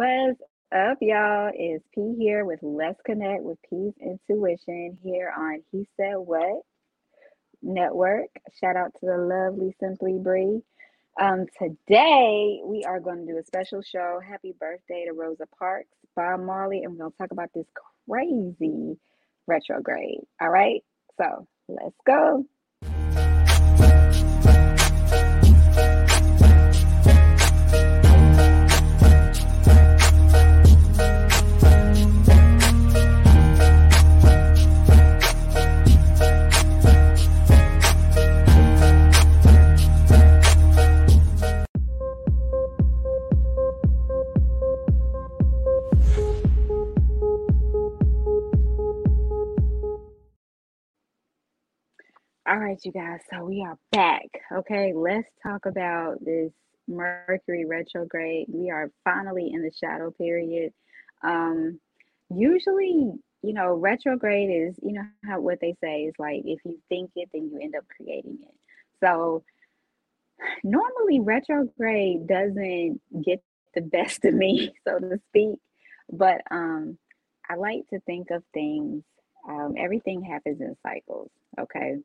What's up, y'all? Is P here with Let's Connect with P's Intuition here on He Said What Network. Shout out to the lovely Simply Bree. Um, today we are going to do a special show. Happy birthday to Rosa Parks, Bob Marley, and we're going to talk about this crazy retrograde. All right, so let's go. All right, you guys. So we are back. Okay, let's talk about this Mercury retrograde. We are finally in the shadow period. Um, usually, you know, retrograde is, you know, how what they say is like if you think it, then you end up creating it. So normally retrograde doesn't get the best of me, so to speak. But um, I like to think of things. Um, everything happens in cycles. Okay.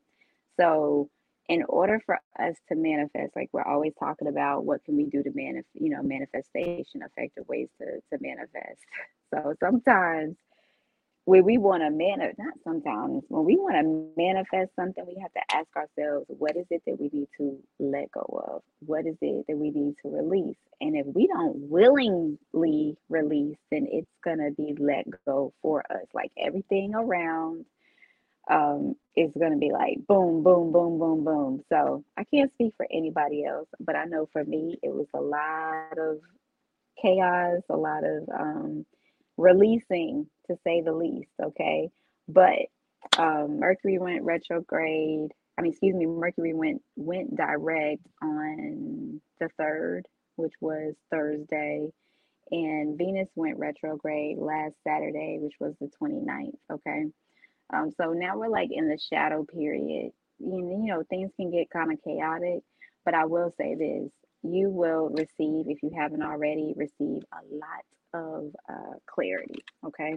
So in order for us to manifest, like we're always talking about what can we do to manifest, you know, manifestation, effective ways to, to manifest. So sometimes when we want to manifest, not sometimes, when we want to manifest something, we have to ask ourselves, what is it that we need to let go of? What is it that we need to release? And if we don't willingly release, then it's going to be let go for us. Like everything around um, is going to be like boom, boom, boom, boom, boom. So I can't speak for anybody else, but I know for me, it was a lot of chaos, a lot of um, releasing, to say the least. Okay. But um, Mercury went retrograde. I mean, excuse me, Mercury went went direct on the third, which was Thursday, and Venus went retrograde last Saturday, which was the 29th. Okay. Um, so now we're like in the shadow period. You know, you know, things can get kind of chaotic, but I will say this: you will receive, if you haven't already, receive a lot of uh, clarity. Okay,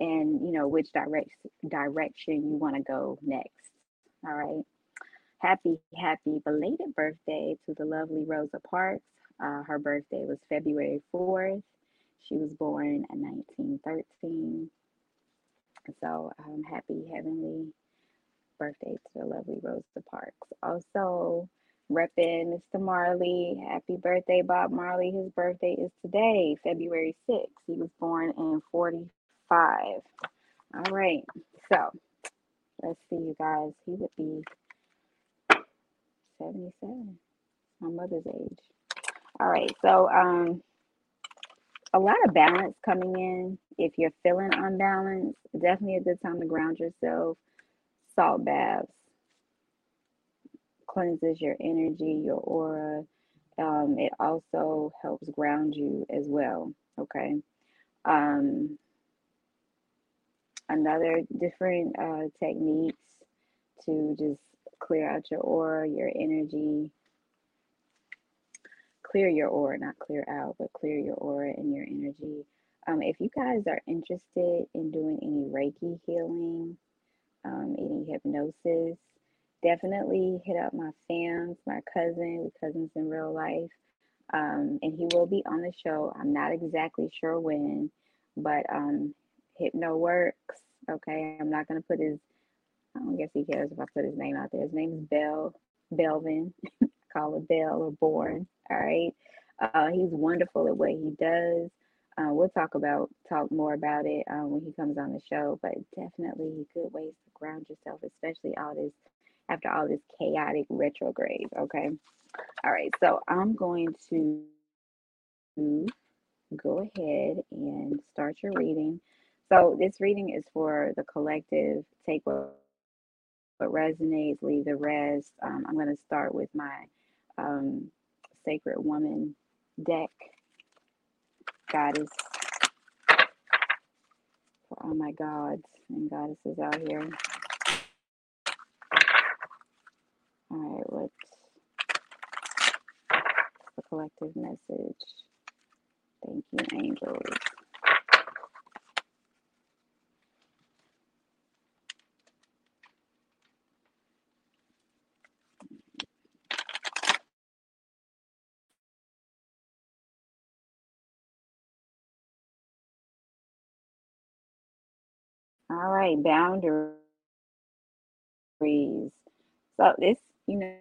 and you know which direct direction you want to go next. All right. Happy, happy belated birthday to the lovely Rosa Parks. Uh, her birthday was February 4th. She was born in 1913. So um, happy heavenly birthday to the lovely Rosa Parks. Also, repping Mr. Marley. Happy birthday, Bob Marley. His birthday is today, February 6th. He was born in 45. All right. So let's see, you guys. He would be 77, my mother's age. All right. So, um, a lot of balance coming in. If you're feeling unbalanced, definitely a good time to ground yourself. Salt baths cleanses your energy, your aura. Um, it also helps ground you as well. Okay. Um, another different uh, techniques to just clear out your aura, your energy, clear your aura, not clear out, but clear your aura and your energy. Um, if you guys are interested in doing any Reiki healing, um, any hypnosis, definitely hit up my fans, my cousin, cousins in real life. Um, and he will be on the show. I'm not exactly sure when, but um, Hypno Works. Okay, I'm not gonna put his. I don't guess he cares if I put his name out there. His name is Bell Belvin. Call Bell or Born. All right. Uh, he's wonderful at what he does. Uh, we'll talk about talk more about it um, when he comes on the show. But definitely good ways to ground yourself, especially all this after all this chaotic retrograde. Okay. All right. So I'm going to go ahead and start your reading. So this reading is for the collective. Take what, what resonates, leave the rest. Um, I'm going to start with my um, Sacred Woman deck. Goddess for all my gods and goddesses out here. All right, what's the collective message Thank you, angels. All right, boundaries. So this, you know,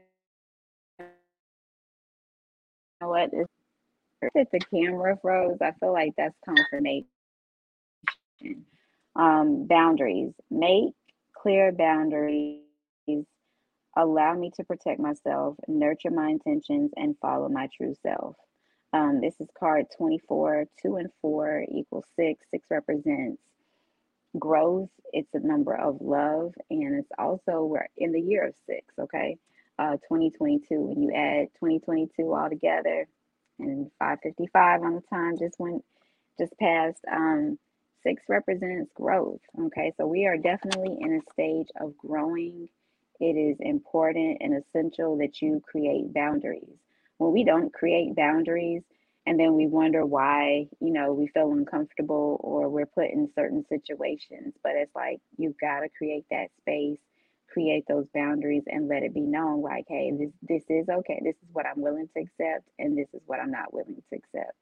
what is that the camera froze. I feel like that's confirmation. Um, boundaries. Make clear boundaries. Allow me to protect myself, nurture my intentions, and follow my true self. Um, this is card 24. Two and four equals six. Six represents growth. It's a number of love. And it's also, we're in the year of six, okay? Uh, 2022. When you add 2022 all together, and 555 on the time just went just passed um six represents growth okay so we are definitely in a stage of growing it is important and essential that you create boundaries when we don't create boundaries and then we wonder why you know we feel uncomfortable or we're put in certain situations but it's like you've got to create that space create those boundaries and let it be known like hey this this is okay. This is what i'm willing to accept and this is what i'm not willing to accept.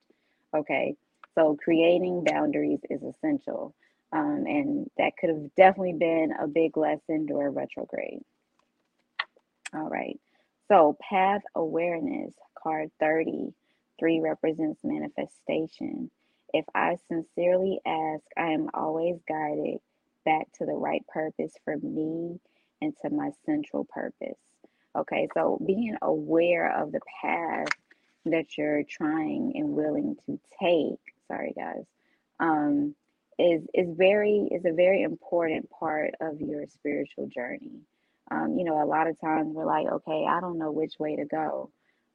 Okay? So creating boundaries is essential um, and that could have definitely been a big lesson during retrograde. All right. So path awareness card 30 three represents manifestation if i sincerely ask i am always guided back to the right purpose for me and to my central purpose. Okay, so being aware of the path that you're trying and willing to take, sorry guys, um, is is very is a very important part of your spiritual journey. Um, you know, a lot of times we're like, okay, I don't know which way to go.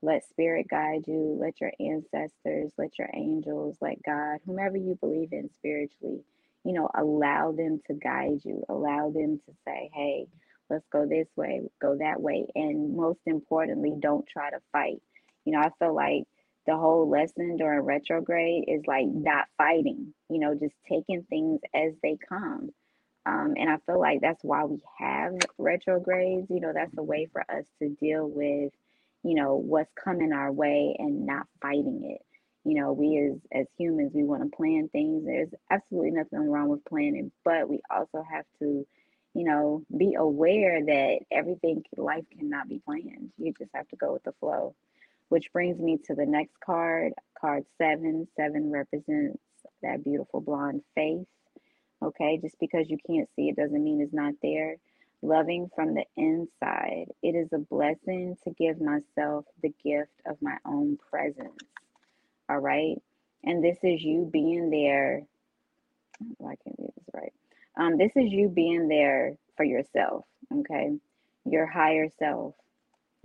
Let spirit guide you, let your ancestors, let your angels, let God, whomever you believe in spiritually, you know, allow them to guide you, allow them to say, hey, let's go this way, go that way. And most importantly, don't try to fight. You know, I feel like the whole lesson during retrograde is like not fighting, you know, just taking things as they come. Um, and I feel like that's why we have retrogrades. You know, that's a way for us to deal with, you know, what's coming our way and not fighting it. You know, we as as humans, we want to plan things. There's absolutely nothing wrong with planning, but we also have to you know, be aware that everything, life cannot be planned. You just have to go with the flow. Which brings me to the next card, card seven. Seven represents that beautiful blonde face. Okay, just because you can't see it doesn't mean it's not there. Loving from the inside. It is a blessing to give myself the gift of my own presence. All right. And this is you being there. I can't do this right. Um, this is you being there for yourself, okay? Your higher self,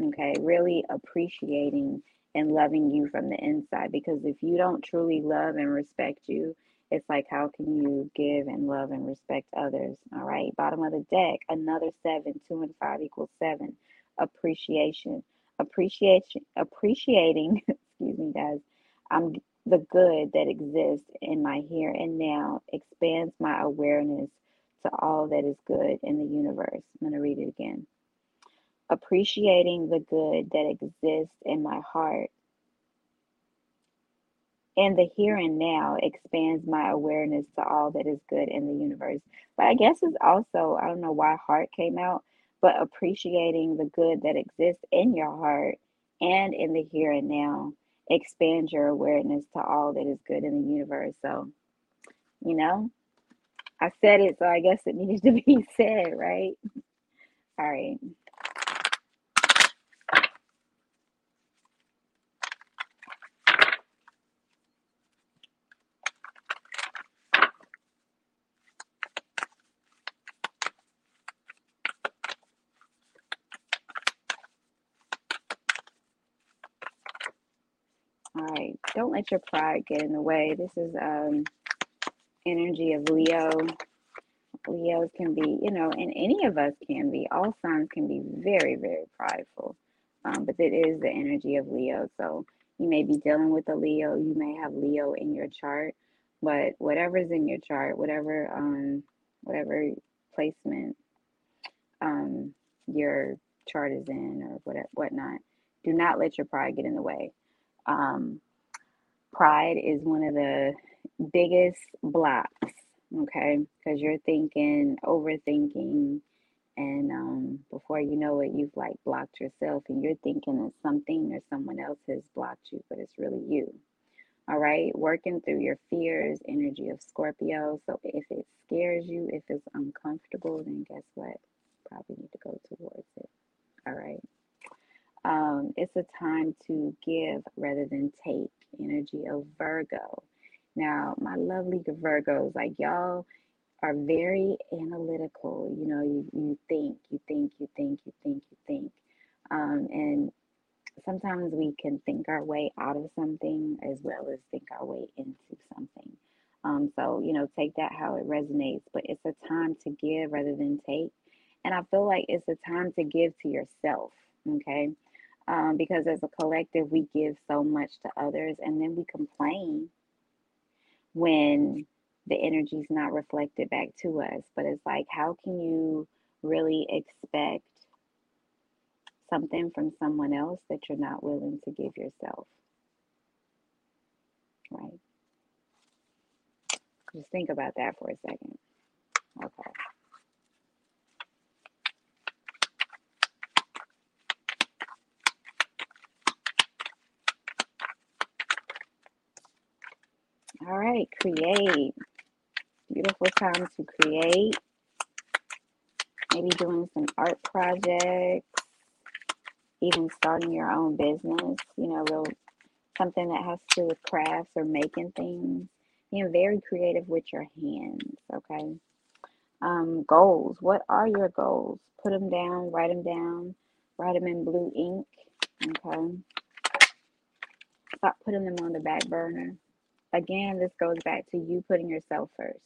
okay? Really appreciating and loving you from the inside because if you don't truly love and respect you, it's like how can you give and love and respect others? All right, bottom of the deck, another seven, two and five equals seven. Appreciation, appreciation, appreciating. excuse me, guys. I'm the good that exists in my here and now expands my awareness to all that is good in the universe. I'm going to read it again. Appreciating the good that exists in my heart and the here and now expands my awareness to all that is good in the universe. But I guess it's also, I don't know why heart came out, but appreciating the good that exists in your heart and in the here and now expands your awareness to all that is good in the universe. So, you know, I said it, so I guess it needs to be said, right? All right. All right. Don't let your pride get in the way. This is um energy of Leo. Leos can be, you know, and any of us can be. All signs can be very, very prideful. Um, but it is the energy of Leo. So, You may be dealing with a Leo. You may have Leo in your chart, but whatever's in your chart, whatever um whatever placement um your chart is in or what whatnot, do not let your pride get in the way. Um, pride is one of the biggest blocks, okay? Because you're thinking, overthinking, and um, before you know it, you've like blocked yourself, and you're thinking that something or someone else has blocked you, but it's really you. All right, working through your fears, energy of Scorpio. So if it scares you, if it's uncomfortable, then guess what? Probably need to go towards it. All right. Um, it's a time to give rather than take. Energy of Virgo. Now, my lovely Virgos, like y'all are very analytical. You know, you, you think, you think, you think, you think, you think. Um, and sometimes we can think our way out of something as well as think our way into something. Um, so, you know, take that how it resonates, but it's a time to give rather than take. And I feel like it's a time to give to yourself, okay? Um, because as a collective, we give so much to others and then we complain when the energy is not reflected back to us. But it's like, how can you really expect something from someone else that you're not willing to give yourself? Right? Just think about that for a second. Okay. All right, create. Beautiful time to create. Maybe doing some art projects, even starting your own business, you know, real something that has to do with crafts or making things. Being very creative with your hands, okay? Um, goals. What are your goals? Put them down, write them down, write them in blue ink, okay? Stop putting them on the back burner again, this goes back to you putting yourself first.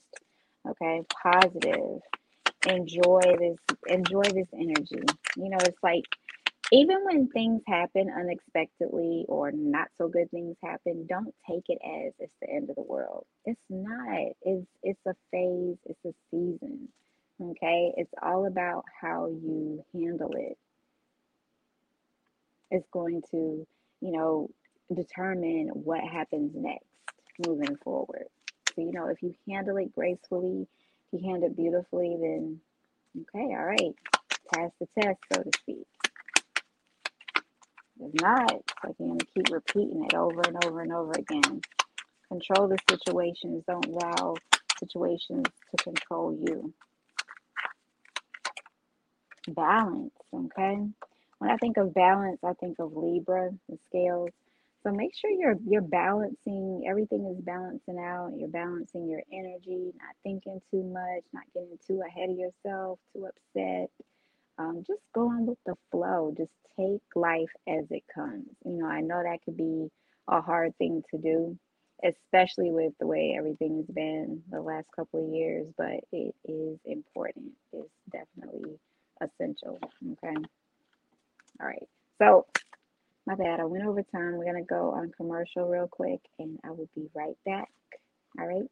Okay, positive. Enjoy this. Enjoy this energy. You know, it's like even when things happen unexpectedly or not so good things happen, don't take it as it's the end of the world. It's not. It's it's a phase. It's a season. Okay, it's all about how you handle it. It's going to, you know, determine what happens next moving forward. So, you know, if you handle it gracefully, if you handle it beautifully, then okay, all right, pass the test, so to speak. If not, like you're going to keep repeating it over and over and over again. Control the situations. Don't allow situations to control you. Balance, okay? When I think of balance, I think of Libra, the scales. So make sure you're you're balancing, everything is balancing out. You're balancing your energy, not thinking too much, not getting too ahead of yourself, too upset. Um, just go on with the flow. Just take life as it comes. You know, I know that could be a hard thing to do, especially with the way everything's been the last couple of years, but it is important. It's definitely essential. Okay. All right. So my bad, I went over time. We're going to go on commercial real quick and I will be right back. All right.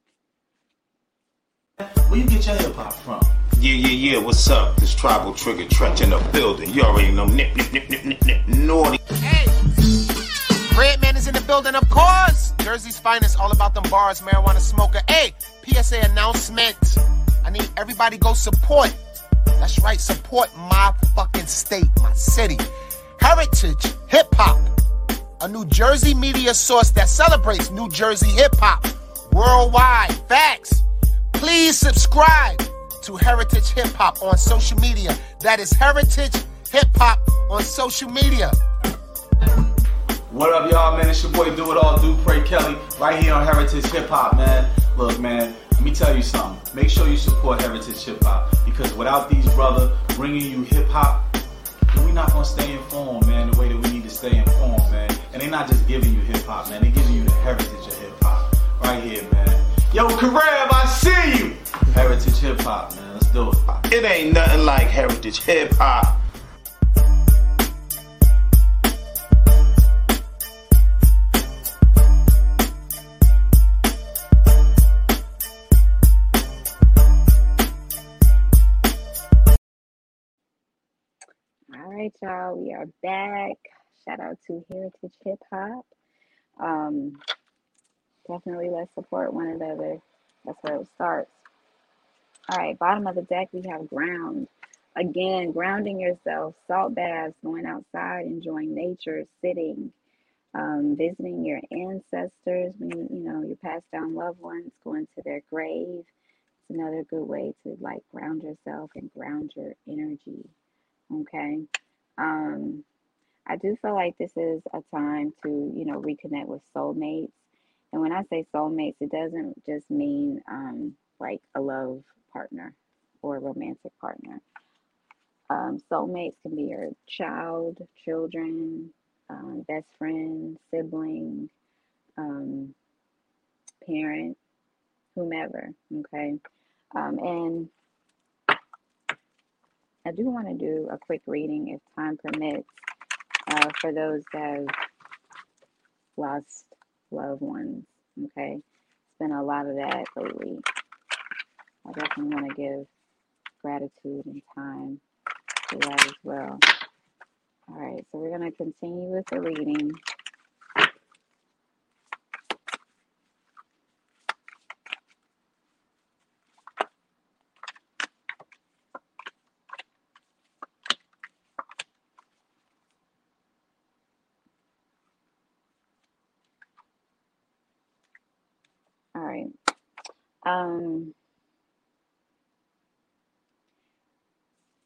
Where you get your hip hop from? Yeah, yeah, yeah. What's up? This tribal trigger trench in the building. You already know. Nip, nip, nip, nip, nip, nip. Naughty. Hey, Redman is in the building, of course. Jersey's finest, all about them bars, marijuana smoker. Hey, PSA announcement. I need everybody go support. That's right, support my fucking state, my city. Heritage Hip Hop, a New Jersey media source that celebrates New Jersey hip hop worldwide. Facts. Please subscribe to Heritage Hip Hop on social media. That is Heritage Hip Hop on social media. What up, y'all, man? It's your boy Do It All, Dupré Kelly, right here on Heritage Hip Hop, man. Look, man, let me tell you something. Make sure you support Heritage Hip Hop because without these brother bringing you hip hop we're not gonna stay informed, man, the way that we need to stay informed, man. And they're not just giving you hip hop, man. They're giving you the heritage of hip hop right here, man. Yo, Kareb, I see you. Heritage hip hop, man. Let's do it. It ain't nothing like heritage hip hop. Y'all. We are back. Shout out to Heritage Hip Hop. Um, definitely let's support one another. That's where it starts. All right, bottom of the deck, we have ground. Again, grounding yourself, salt baths, going outside, enjoying nature, sitting, um, visiting your ancestors, when you, know, your passed down loved ones, going to their grave. It's another good way to like ground yourself and ground your energy. Okay. Um, I do feel like this is a time to, you know, reconnect with soulmates. And when I say soulmates, it doesn't just mean um, like a love partner or a romantic partner. Um, soulmates can be your child, children, um, best friend, sibling, um, parent, whomever. Okay. Um, and I do want to do a quick reading if time permits uh, for those that have lost loved ones. Okay. It's been a lot of that lately. I definitely want to give gratitude and time to that as well. All right, so we're going to continue with the reading. All right. Um,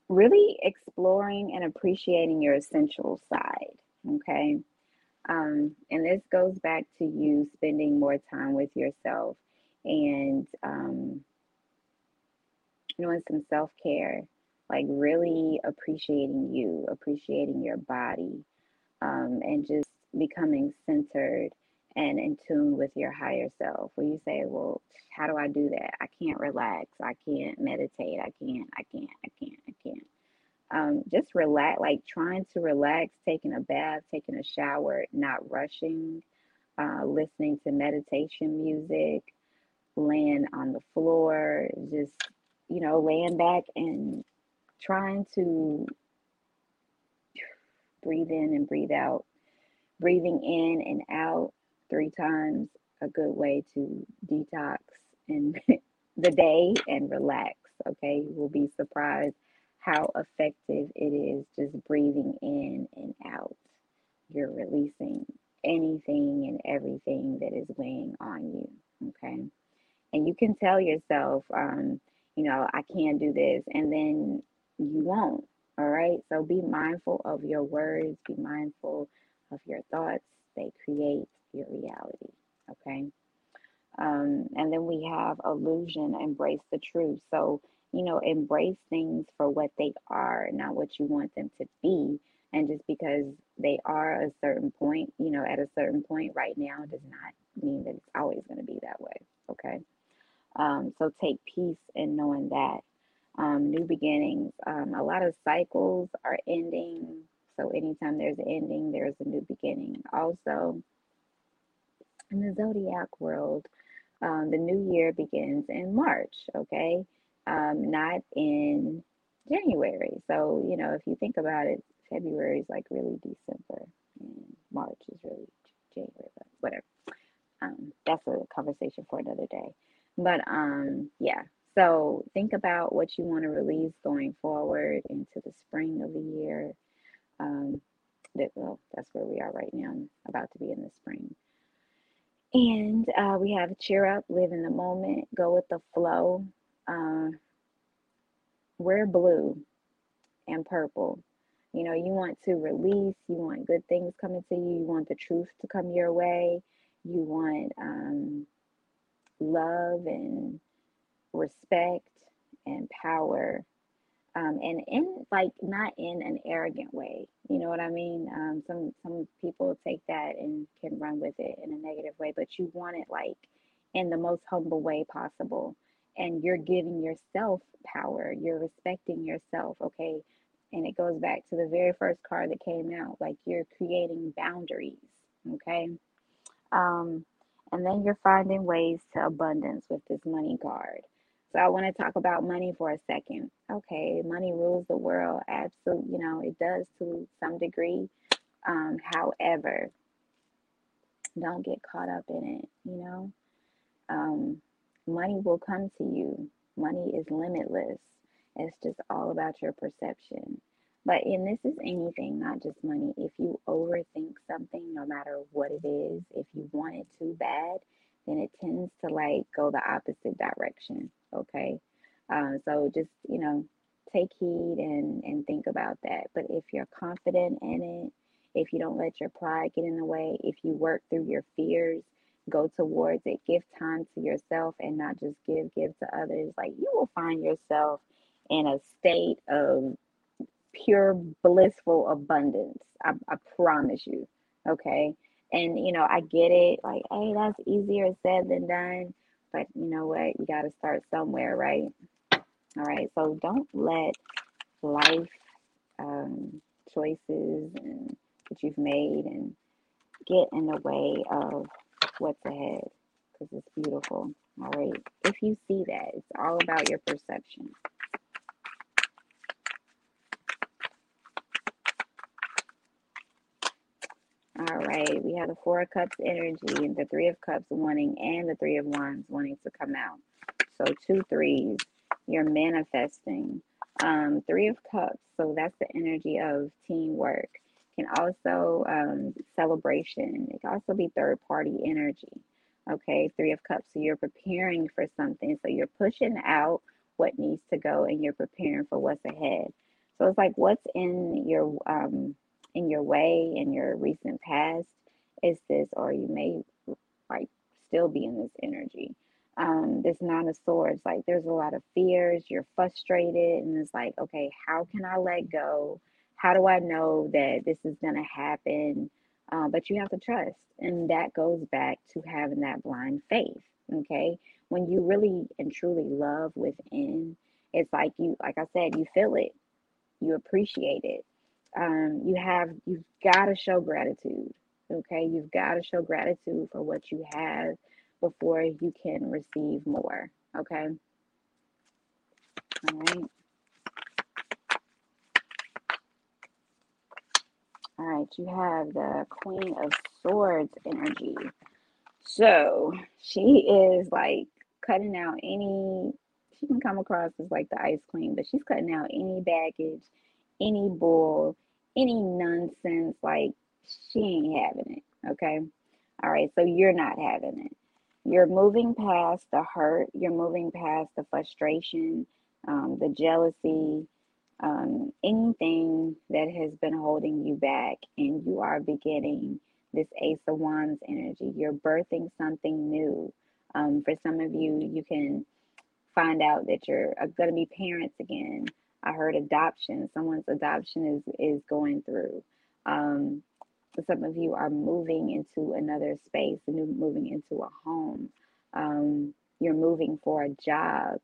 really and appreciating your essential side. Okay. Um, and this goes back to you spending more time with yourself and um, doing some self care, like really appreciating you, appreciating your body, um, and just becoming centered and in tune with your higher self. When you say, Well, how do I do that? I can't relax. I can't meditate. I can't, I can't, I can't, I can't um, just relax, like trying to relax, taking a bath, taking a shower, not rushing, uh, listening to meditation music, laying on the floor, just, you know, laying back and trying to breathe in and breathe out. Breathing in and out three times, a good way to detox in the day and relax. Okay, you will be surprised how effective it is just breathing in and out. You're releasing anything and everything that is weighing on you. Okay. And you can tell yourself, um, you know, I can't do this, and then you won't. All right. So be mindful of your words, be mindful of your thoughts. They create your reality. Okay. Um, and then we have illusion, embrace the truth. So you know, embrace things for what they are, not what you want them to be. And just because they are a certain point, you know, at a certain point right now does not mean that it's always going to be that way. Okay. Um, so take peace in knowing that. Um, new beginnings. Um, a lot of cycles are ending. So anytime there's an ending, there's a new beginning. Also, in the zodiac world, um, the new year begins in March. Okay um, not in January. So, you know, if you think about it, February is like really December, and March is really January, but whatever. Um, that's a conversation for another day. But um, yeah, so think about what you want to release going forward into the spring of the year. Um, that well, that's where we are right now, about to be in the spring. And uh, we have cheer up, live in the moment, go with the flow. Uh, wear blue and purple. You know, you want to release, you want good things coming to you, you want the truth to come your way, you want um, love and respect and power. Um, and in like not in an arrogant way, you know what I mean. Um, some some people take that and can run with it in a negative way, but you want it like in the most humble way possible and you're giving yourself power you're respecting yourself okay and it goes back to the very first card that came out like you're creating boundaries okay um and then you're finding ways to abundance with this money card So I want to talk about money for a second. Okay, money rules the world. Absolutely, you know, it does to some degree. Um, however, don't get caught up in it, you know. Um, money will come to you. Money is limitless. It's just all about your perception. But and this is anything, not just money. If you overthink something, no matter what it is, if you want it too bad, then it tends to like go the opposite direction. Okay. Uh, so just, you know, take heed and, and think about that. But if you're confident in it, if you don't let your pride get in the way, if you work through your fears, go towards it, give time to yourself and not just give, give to others, like you will find yourself in a state of pure blissful abundance. I, I promise you. Okay. And you know, I get it, like, hey, that's easier said than done. But you know what? You gotta start somewhere, right? All right. So don't let life um, choices and that you've made and get in the way of what's ahead because it's beautiful. All right. If you see that, it's all about your perception. All right, we have the Four of Cups energy and the Three of Cups wanting and the Three of Wands wanting to come out. So two threes, you're manifesting. Um, three of Cups, so that's the energy of teamwork. Can also um, celebration. It can also be third party energy. Okay, Three of Cups. So you're preparing for something. So you're pushing out what needs to go and you're preparing for what's ahead. So it's like what's in your um, in your way in your recent past is this, or you may like still be in this energy. Um, this nine of swords, like there's a lot of fears, you're frustrated, and it's like, okay, how can I let go? How do I know that this is gonna happen? Uh, but you have to trust, and that goes back to having that blind faith. Okay, when you really and truly love within, it's like you, like I said, you feel it, you appreciate it, um, you have you've got to show gratitude okay you've got to show gratitude for what you have before you can receive more okay all right all right you have the queen of swords energy so she is like cutting out any she can come across as like the ice queen but she's cutting out any baggage any bull any nonsense. Like she ain't having it. Okay. All right. So you're not having it. You're moving past the hurt. You're moving past the frustration, um, the jealousy, um, anything that has been holding you back. And you are beginning this Ace of Wands energy. You're birthing something new. Um, for some of you, you can find out that you're uh, going to be parents again. I heard adoption. Someone's adoption is is going through. Um, some of you are moving into another space, new moving into a home. Um, you're moving for a job.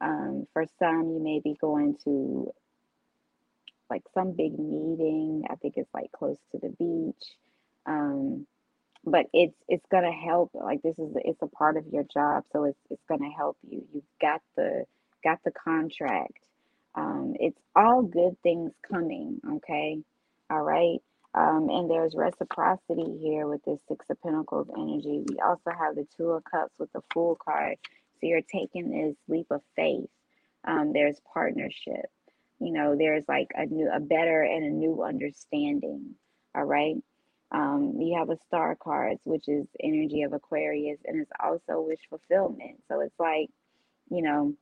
Um, for some, you may be going to like some big meeting. I think it's like close to the beach. Um, but it's it's gonna help. Like this is it's a part of your job, so it's it's gonna help you. You've got the got the contract. Um, it's all good things coming, okay? All right. Um, and there's reciprocity here with this Six of Pentacles energy. We also have the Two of Cups with the Fool card. So you're taking this leap of faith. Um, there's partnership. You know, there's like a new, a better and a new understanding. All right. Um, you have a star cards, which is energy of Aquarius, and it's also wish fulfillment. So it's like, you know,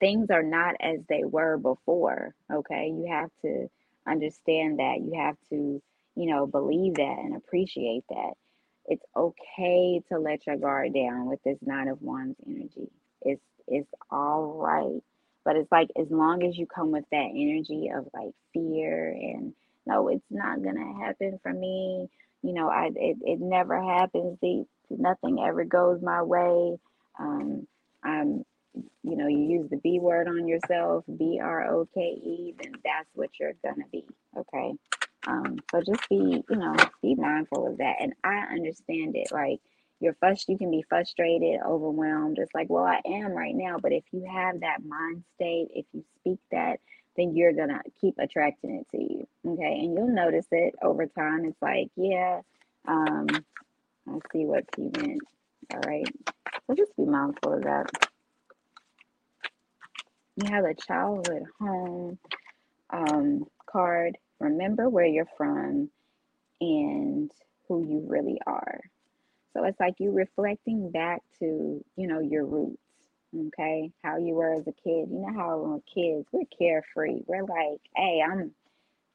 things are not as they were before. Okay. You have to understand that. You have to, you know, believe that and appreciate that. It's okay to let your guard down with this nine of wands energy. It's it's all right. But it's like as long as you come with that energy of like fear and no, it's not gonna happen for me. You know, I it, it never happens. The nothing ever goes my way. Um, I'm you know, you use the B word on yourself, B R O K E, then that's what you're gonna be. Okay. Um, so just be, you know, be mindful of that. And I understand it. Like you're frust you can be frustrated, overwhelmed. It's like, well, I am right now. But if you have that mind state, if you speak that, then you're gonna keep attracting it to you. Okay. And you'll notice it over time. It's like, yeah, um, let's see what P meant. All right. So just be mindful of that. You have a childhood home um, card. Remember where you're from and who you really are. So it's like you reflecting back to, you know, your roots, okay? How you were as a kid. You know how when kids, we're carefree. We're like, hey, I'm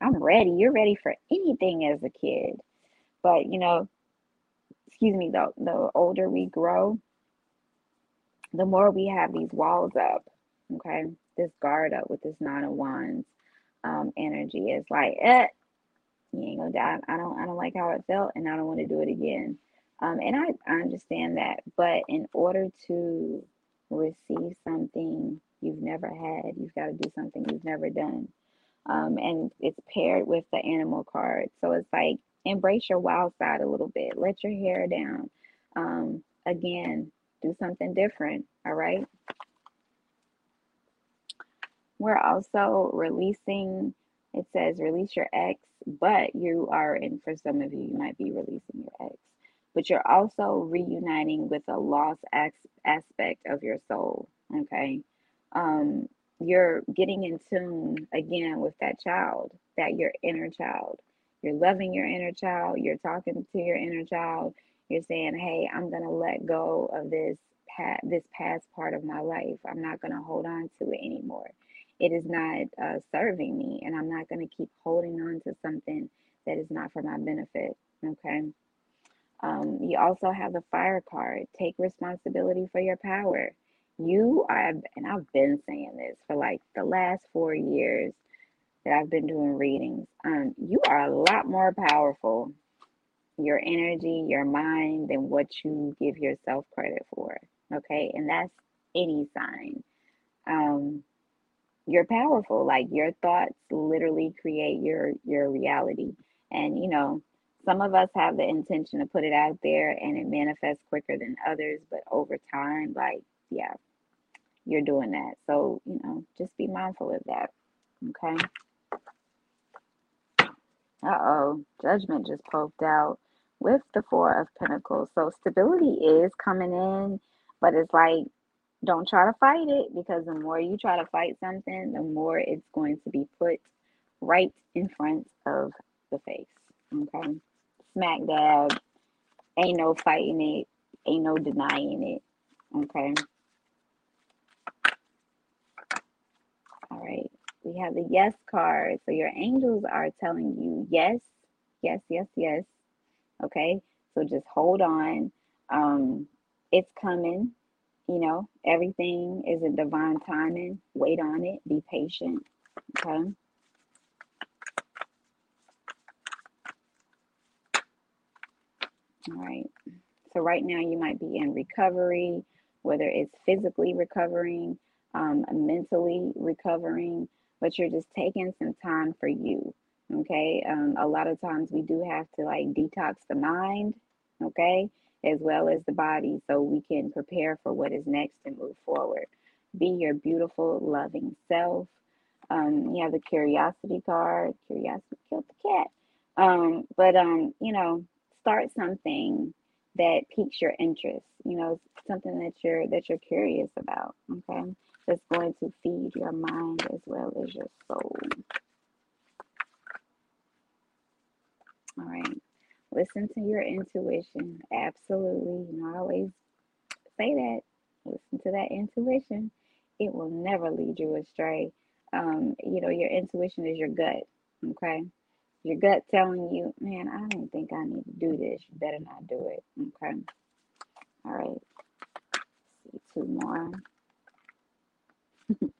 I'm ready. You're ready for anything as a kid. But you know, excuse me, the the older we grow, the more we have these walls up, okay? This guard up with this nine of wands um energy. It's like, eh, you ain't gonna die. I don't I don't like how it felt and I don't want to do it again. Um, and I, I understand that, but in order to receive something you've never had, you've got to do something you've never done. Um, and it's paired with the animal card. So it's like embrace your wild side a little bit, let your hair down. Um, again, do something different. All right. We're also releasing, it says release your ex, but you are, and for some of you, you might be releasing your ex but you're also reuniting with a lost aspect of your soul. Okay. Um, you're getting in tune again with that child, that your inner child. You're loving your inner child. You're talking to your inner child. You're saying, "Hey, I'm gonna let go of this past, this past part of my life. I'm not gonna hold on to it anymore. It is not uh, serving me, and I'm not gonna keep holding on to something that is not for my benefit." Okay. Um, you also have the fire card. Take responsibility for your power. You are, and I've been saying this for like the last four years that I've been doing readings. Um, you are a lot more powerful, your energy, your mind, than what you give yourself credit for. Okay, and that's any sign. Um, you're powerful. Like your thoughts literally create your your reality, and you know some of us have the intention to put it out there and it manifests quicker than others, but over time, like, yeah, you're doing that. So, you know, just be mindful of that. Okay. Uh oh, judgment just poked out with the Four of Pentacles. So, stability is coming in, but it's like, don't try to fight it because the more you try to fight something, the more it's going to be put right in front of the face. Okay smack dab. Ain't no fighting it. Ain't no denying it. Okay. All right. We have the yes card. So your angels are telling you yes, yes, yes, yes. Okay. So just hold on. Um, it's coming. You know, everything is a divine timing. Wait on it. Be patient. Okay. All right. So right now you might be in recovery, whether it's physically recovering, um, mentally recovering, but you're just taking some time for you. Okay. Um, a lot of times we do have to like detox the mind, okay, as well as the body, so we can prepare for what is next and move forward. Be your beautiful, loving self. Um, you have the curiosity card. Curiosity killed the cat. Um, but um, you know, start something that piques your interest you know something that you're that you're curious about okay? That's going to feed your mind as well as your soul. All right. Listen to your intuition. Absolutely. You know i always say that. Listen to that intuition. It will never lead you astray. Um you know your intuition is your gut okay your gut telling you, man, I don't think I need to do this. You better not do it. Okay. All right. see two more.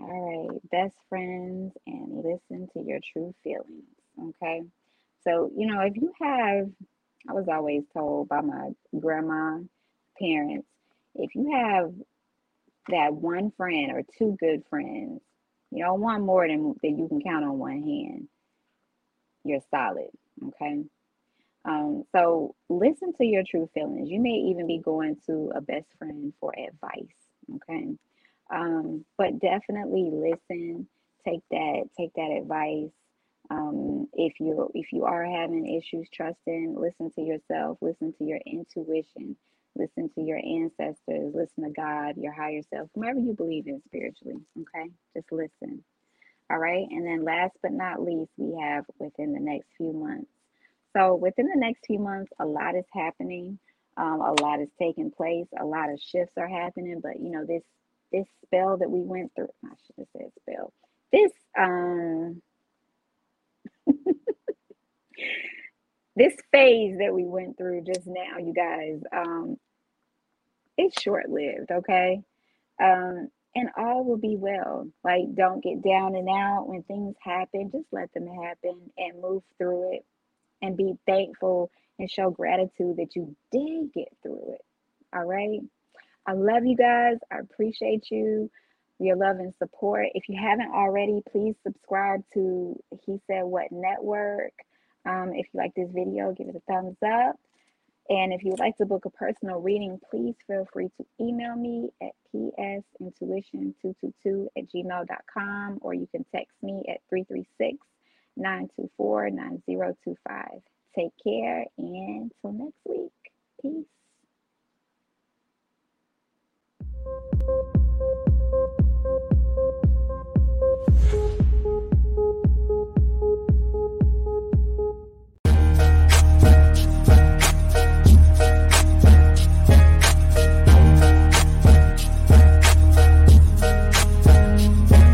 All right, best friends and listen to your true feelings. Okay. So, you know, if you have, I was always told by my grandma, parents, if you have that one friend or two good friends you don't want more than that you can count on one hand. You're solid, okay? Um, so listen to your true feelings. You may even be going to a best friend for advice. Okay. Um, but definitely listen, take that, take that advice. Um, if you if you are having issues trusting, listen to yourself, listen to your intuition, listen to your ancestors, listen to God, your higher self, whomever you believe in spiritually. Okay, just listen. All right, and then last but not least, we have within the next few months. So within the next few months, a lot is happening. Um, a lot is taking place. A lot of shifts are happening. But you know this this spell that we went through. I should have said spell. This um this phase that we went through just now, you guys, um, it's short lived, okay? Um, and all will be well. Like, don't get down and out when things happen. Just let them happen and move through it and be thankful and show gratitude that you did get through it. All right. I love you guys. I appreciate you, your love and support. If you haven't already, please subscribe to He Said What Network. Um, if you like this video, give it a thumbs up. And if you would like to book a personal reading, please feel free to email me at psintuition222 at gmail.com or you can text me at 336 924 9025. Take care and till next week. Peace.